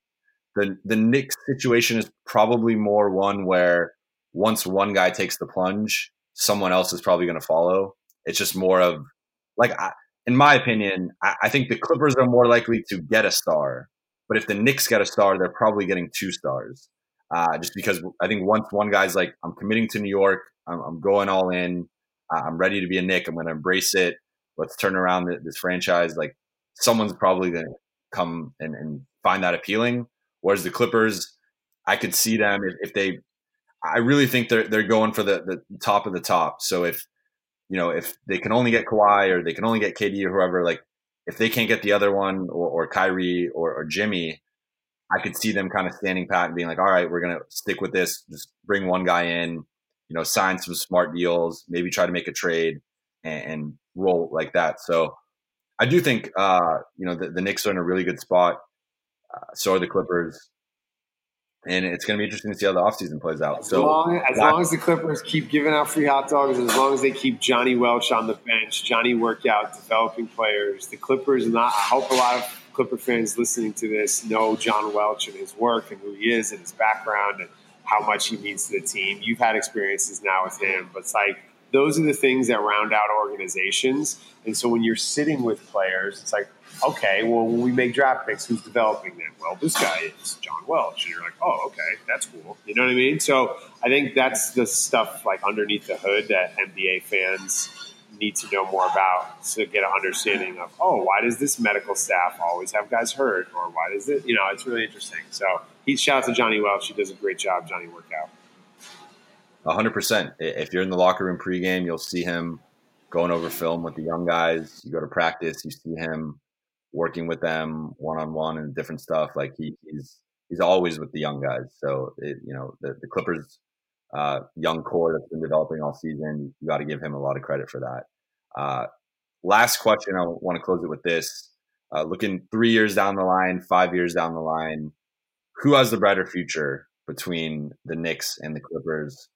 the the Knicks situation is probably more one where once one guy takes the plunge, someone else is probably going to follow. It's just more of like, in my opinion, I, I, think the Clippers are more likely to get a star, but if the Knicks get a star, they're probably getting two stars. Uh, just because I think once one guy's like, I'm committing to New York, I'm, I'm going all in, I'm ready to be a Knick. I'm going to embrace it. Let's turn around this franchise. Like someone's probably going to come and, and find that appealing. Whereas the Clippers, I could see them if, if they. I really think they're they're going for the, the top of the top. So if you know, if they can only get Kawhi or they can only get KD or whoever, like if they can't get the other one or, or Kyrie or, or Jimmy, I could see them kind of standing pat and being like, all right, we're going to stick with this. Just bring one guy in, you know, sign some smart deals, maybe try to make a trade and, and roll like that. So I do think, uh, you know, the, the Knicks are in a really good spot. Uh, so are the Clippers and it's going to be interesting to see how the offseason plays out. As, so long, as long as the Clippers keep giving out free hot dogs, as long as they keep Johnny Welch on the bench, Johnny workout, developing players, the Clippers And I hope a lot of Clipper fans listening to this know John Welch and his work and who he is and his background and how much he means to the team. You've had experiences now with him, but it's like those are the things that round out organizations. And so when you're sitting with players, it's like okay, well, when we make draft picks, who's developing them? Well, this guy is John Welch. And you're like, oh, okay, that's cool. You know what I mean? So I think that's the stuff like underneath the hood that NBA fans need to know more about to get an understanding of, oh, why does this medical staff always have guys hurt? Or why does it, you know, it's really interesting. So he shout out to Johnny Welch. He does a great job, Johnny Workout. 100%. If you're in the locker room pregame, you'll see him going over film with the young guys. You go to practice, you see him working with them one on one and different stuff. Like he, he's he's always with the young guys. So it, you know the, the Clippers uh, young core that's been developing all season. You got to give him a lot of credit for that. Uh, last question. I want to close it with this. Uh, looking three years down the line, five years down the line, who has the brighter future between the Knicks and the Clippers?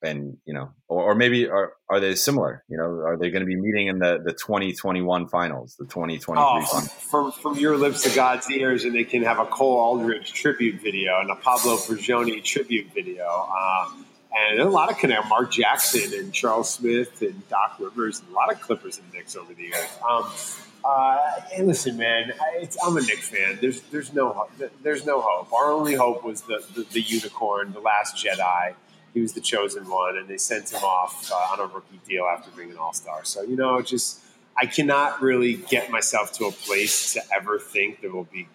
And you know, or, or maybe are are they similar? You know, are they going to be meeting in the the twenty twenty one finals, the twenty twenty three finals? From from your lips to God's ears, and they can have a Cole Aldrich tribute video and a Pablo Prigioni tribute video. Um, and a lot of connect Mark Jackson and Charles Smith and Doc Rivers and a lot of Clippers and Knicks over the years. Um, uh, and listen, man, I, I'm a Knicks fan. There's there's no there's no hope. Our only hope was the, the, the unicorn, the last Jedi he was the chosen one, and they sent him off uh, on a rookie deal after being an All Star. So you know, just I cannot really get myself to a place to ever think there will be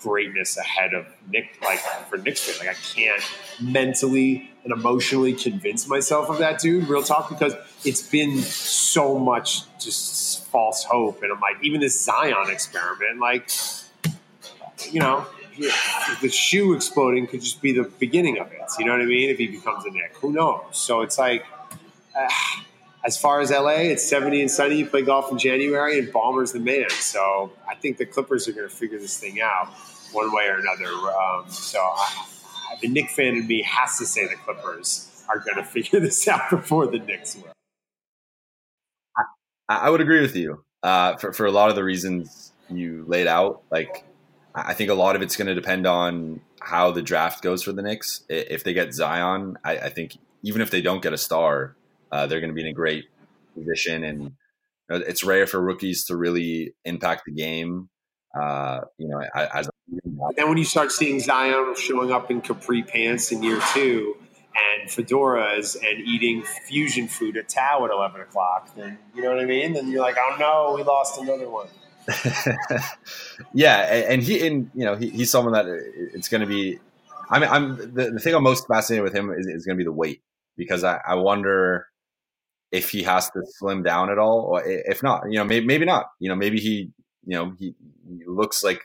greatness ahead of Knick, like for Knick's fan. Like I can't mentally and emotionally convince myself of that, dude. Real talk, because it's been so much just false hope, and I'm like, even this Zion experiment, like, you know, the shoe exploding could just be the beginning of it. You know what I mean? If he becomes a Knick, who knows? So it's like, uh, as far as LA, it's 70 and sunny. You play golf in January, and Ballmer's the man. So I think the Clippers are going to figure this thing out one way or another. Um, so I, the Knick fan in me has to say the Clippers are going to figure this out before the Knicks will. I, I would agree with you uh, for for a lot of the reasons you laid out. Like I think a lot of it's going to depend on how the draft goes for the Knicks. If they get Zion, I, I think even if they don't get a star, uh, they're going to be in a great position. And it's rare for rookies to really impact the game. Uh, you know, as then when you start seeing Zion showing up in capri pants in year two and fedoras and eating fusion food at Tao at eleven o'clock, then you know what I mean. Then you're like, oh no, we lost another one. yeah, and he and you know he, he's someone that it's going to be. I mean, I'm the, the thing I'm most fascinated with him is, is going to be the weight because I, I wonder if he has to slim down at all, or if not, you know, maybe, maybe not. You know, maybe he, you know, he, he looks like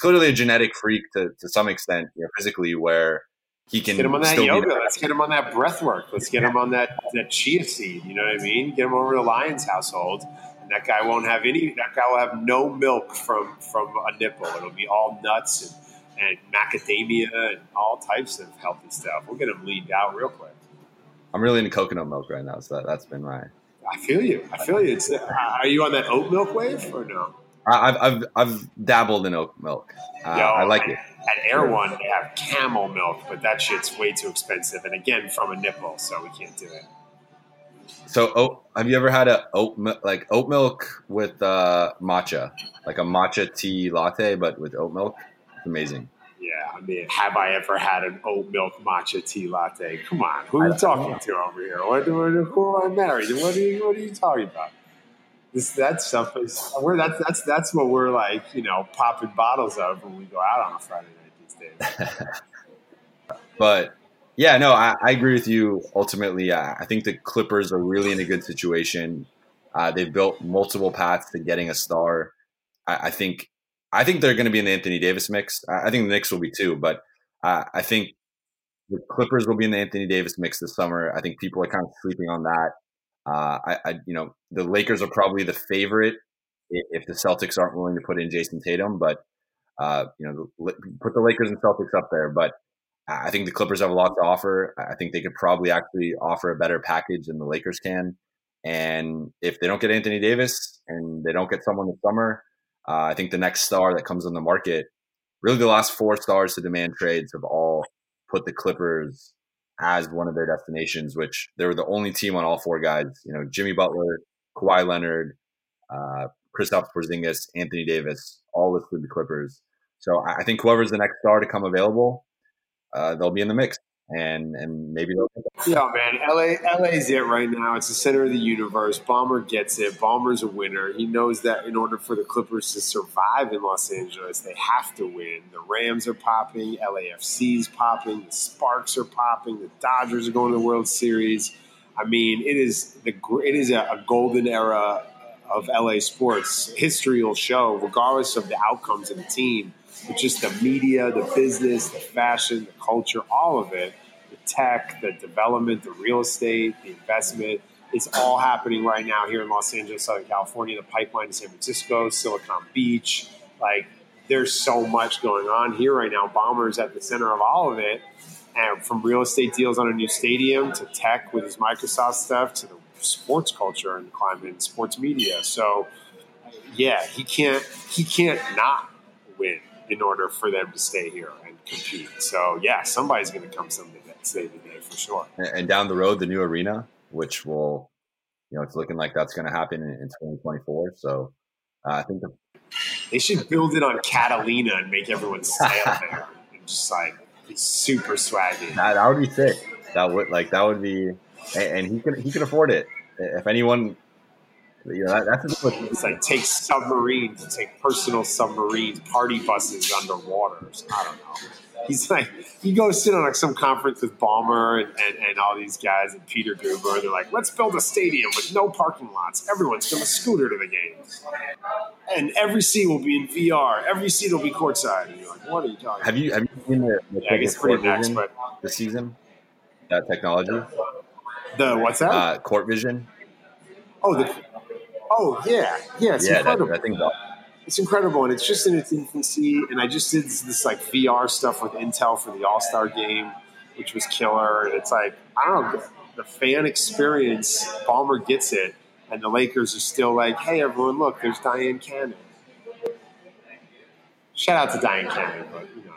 clearly a genetic freak to, to some extent, you know, physically, where he can Let's get him on that yoga. Let's get him on that breath work. Let's get him on that that chia seed. You know what I mean? Get him over to Lyons household and that guy won't have any. That guy will have no milk from from a nipple. It'll be all nuts and, and macadamia and all types of healthy stuff. We'll get him leaned out real quick. I'm really into coconut milk right now, so that, that's been my. I feel you. I feel you. It's, are you on that oat milk wave or no? I've I've, I've dabbled in oat milk. Uh, Yo, I like it. At Erewhon, they have camel milk, but that shit's way too expensive, and again, from a nipple, so we can't do it. So, oat, have you ever had a oat like oat milk with uh, matcha, like a matcha tea latte, but with oat milk? It's amazing. Yeah, I mean, have I ever had an oat milk matcha tea latte? Come on, who are you talking to over here? What, who am I married? What are you? What are you talking about? This that stuff is we're that's that's that's what we're like, you know, popping bottles of when we go out on a Friday night these days. but Yeah, no, I, I agree with you. Ultimately, uh, I think the Clippers are really in a good situation. Uh, they've built multiple paths to getting a star. I, I think I think they're going to be in the Anthony Davis mix. I, I think the Knicks will be too, but uh, I think the Clippers will be in the Anthony Davis mix this summer. I think people are kind of sleeping on that. Uh, I, you know, the Lakers are probably the favorite if the Celtics aren't willing to put in Jayson Tatum, but uh, you know, put the Lakers and Celtics up there. But I think the Clippers have a lot to offer. I think they could probably actually offer a better package than the Lakers can. And if they don't get Anthony Davis and they don't get someone this summer, uh, I think the next star that comes on the market, really the last four stars to demand trades have all put the Clippers as one of their destinations, which they were the only team on all four guys. You know, Jimmy Butler, Kawhi Leonard, uh, Kristaps Porzingis, Anthony Davis, all listed the Clippers. So I think whoever's the next star to come available, uh, they'll be in the mix and and maybe they'll. Yeah, man, LA LA's it right now. It's the center of the universe. Ballmer gets it. Ballmer's a winner. He knows that in order for the Clippers to survive in Los Angeles, they have to win. The Rams are popping. LAFC's popping. The Sparks are popping. The Dodgers are going to the World Series. I mean, it is the it is a, a golden era of LA sports. History will show, regardless of the outcomes of the team but just the media, the business, the fashion, the culture, all of it, the tech, the development, the real estate, the investment. It's all happening right now here in Los Angeles, Southern California, the pipeline to San Francisco, Silicon Beach. Like, there's so much going on here right now. Ballmer's at the center of all of it. And from real estate deals on a new stadium to tech with his Microsoft stuff to the sports culture and climate and sports media. So, yeah, he can't he can't not win in order for them to stay here and compete. So yeah, somebody's going to come someday save the day for sure. And down the road, the new arena, which will, you know, it's looking like that's going to happen in, in 2024. So uh, I think the- they should build it on Catalina and make everyone sail there and just like be super swaggy. That, that would be sick. That would like that would be, and, and he can he can afford it. If anyone you know, that, that's it's like take submarines, take personal submarines, party buses underwater. I don't know. He's like, he goes sit on like some conference with Ballmer and, and, and all these guys and Peter Guber. They're like, let's build a stadium with no parking lots. Everyone's going to scooter to the games. And every seat will be in VR. Every seat will be courtside. And you're like, what are you talking Have you, have you seen the, the yeah, I guess pretty next, but this season? That technology? The, what's that? Uh, court vision. Oh, the Oh yeah, yeah, it's yeah, incredible. That, think it's incredible, and it's just in its infancy. And I just did this, this like VR stuff with Intel for the All Star game, which was killer. And it's like I don't know, the fan experience. Ballmer gets it, and the Lakers are still like, "Hey, everyone, look, there's Dyan Cannon." Shout out to Dyan Cannon, but you know.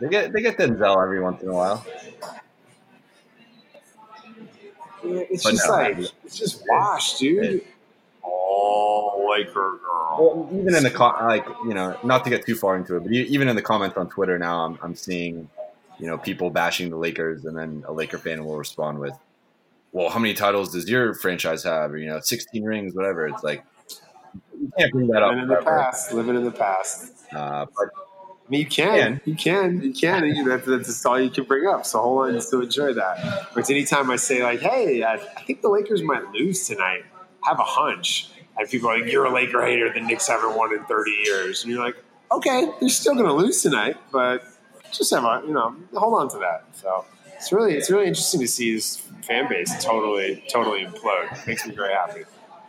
They get they get Denzel every once in a while. It's but just no, like it's just washed, dude. All Laker girl. Well, even in the co- like, you know, not to get too far into it, but even in the comments on Twitter now, I'm, I'm seeing, you know, people bashing the Lakers, and then a Laker fan will respond with, "Well, how many titles does your franchise have? Or you know, 16 rings, whatever." It's like you can't bring that living up. Living in the past, living in the past. Uh, but I mean, you can, you can, you can. You that's, that's all you can bring up. So hold on, to enjoy that. But anytime I say like, "Hey, I, I, think the Lakers might lose tonight," have a hunch, and people are like, "You're a Laker hater. The Knicks haven't won in 30 years," and you're like, "Okay, they're still going to lose tonight, but just have a, you know, hold on to that." So it's really, it's really interesting to see this fan base totally, totally implode. It makes me very happy.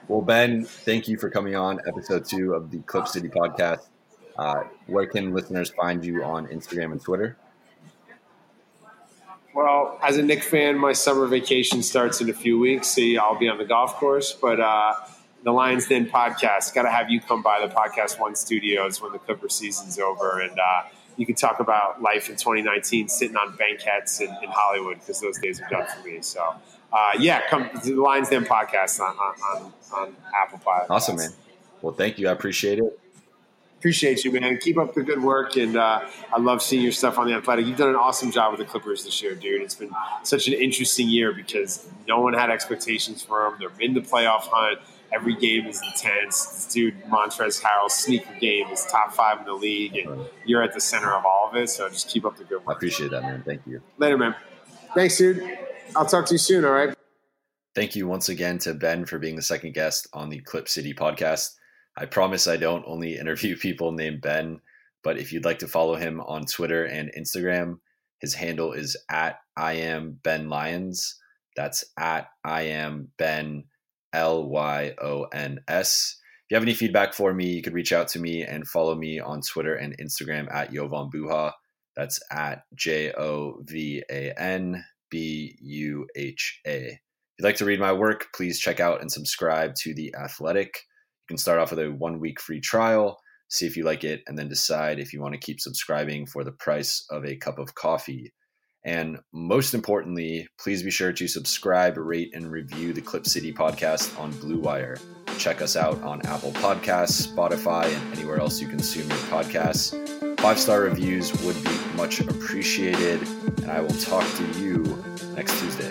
Well, Ben, thank you for coming on episode two of the Clip City podcast. Uh, where can listeners find you on Instagram and Twitter? Well, as a Knick fan, my summer vacation starts in a few weeks. See, I'll be on the golf course, but uh, the Lyons Den podcast. Got to have you come by the Podcast One studios when the Clipper season's over, and uh, you can talk about life in 2019, sitting on banquettes in, in Hollywood because those days are done for me. So, uh, yeah, come to the Lyons Den podcast on, on, on Apple Podcast. Awesome, man. Well, thank you. I appreciate it appreciate you, man. Keep up the good work, and uh, I love seeing your stuff on the Athletic. You've done an awesome job with the Clippers this year, dude. It's been such an interesting year because no one had expectations for them. They're in the playoff hunt. Every game is intense. This dude, Montrezl Harrell's sneaker game is top five in the league, and you're at the center of all of it. So just keep up the good work. I appreciate that, man. Thank you. Later, man. Thanks, dude. I'll talk to you soon. All right. Thank you once again to Ben for being the second guest on the Clip City podcast. I promise I don't only interview people named Ben, but if you'd like to follow him on Twitter and Instagram, his handle is at I am Ben Lyons. That's at I am Ben L Y O N S. If you have any feedback for me, you could reach out to me and follow me on Twitter and Instagram at Jovan Buha. That's at J O V A N B U H A. If you'd like to read my work, please check out and subscribe to The Athletic. Can start off with a one week free trial, see if you like it, and then decide if you want to keep subscribing for the price of a cup of coffee. And most importantly, please be sure to subscribe, rate, and review the Clip City podcast on Blue Wire. Check us out on Apple Podcasts, Spotify, and anywhere else you consume your podcasts. Five star reviews would be much appreciated, and I will talk to you next Tuesday.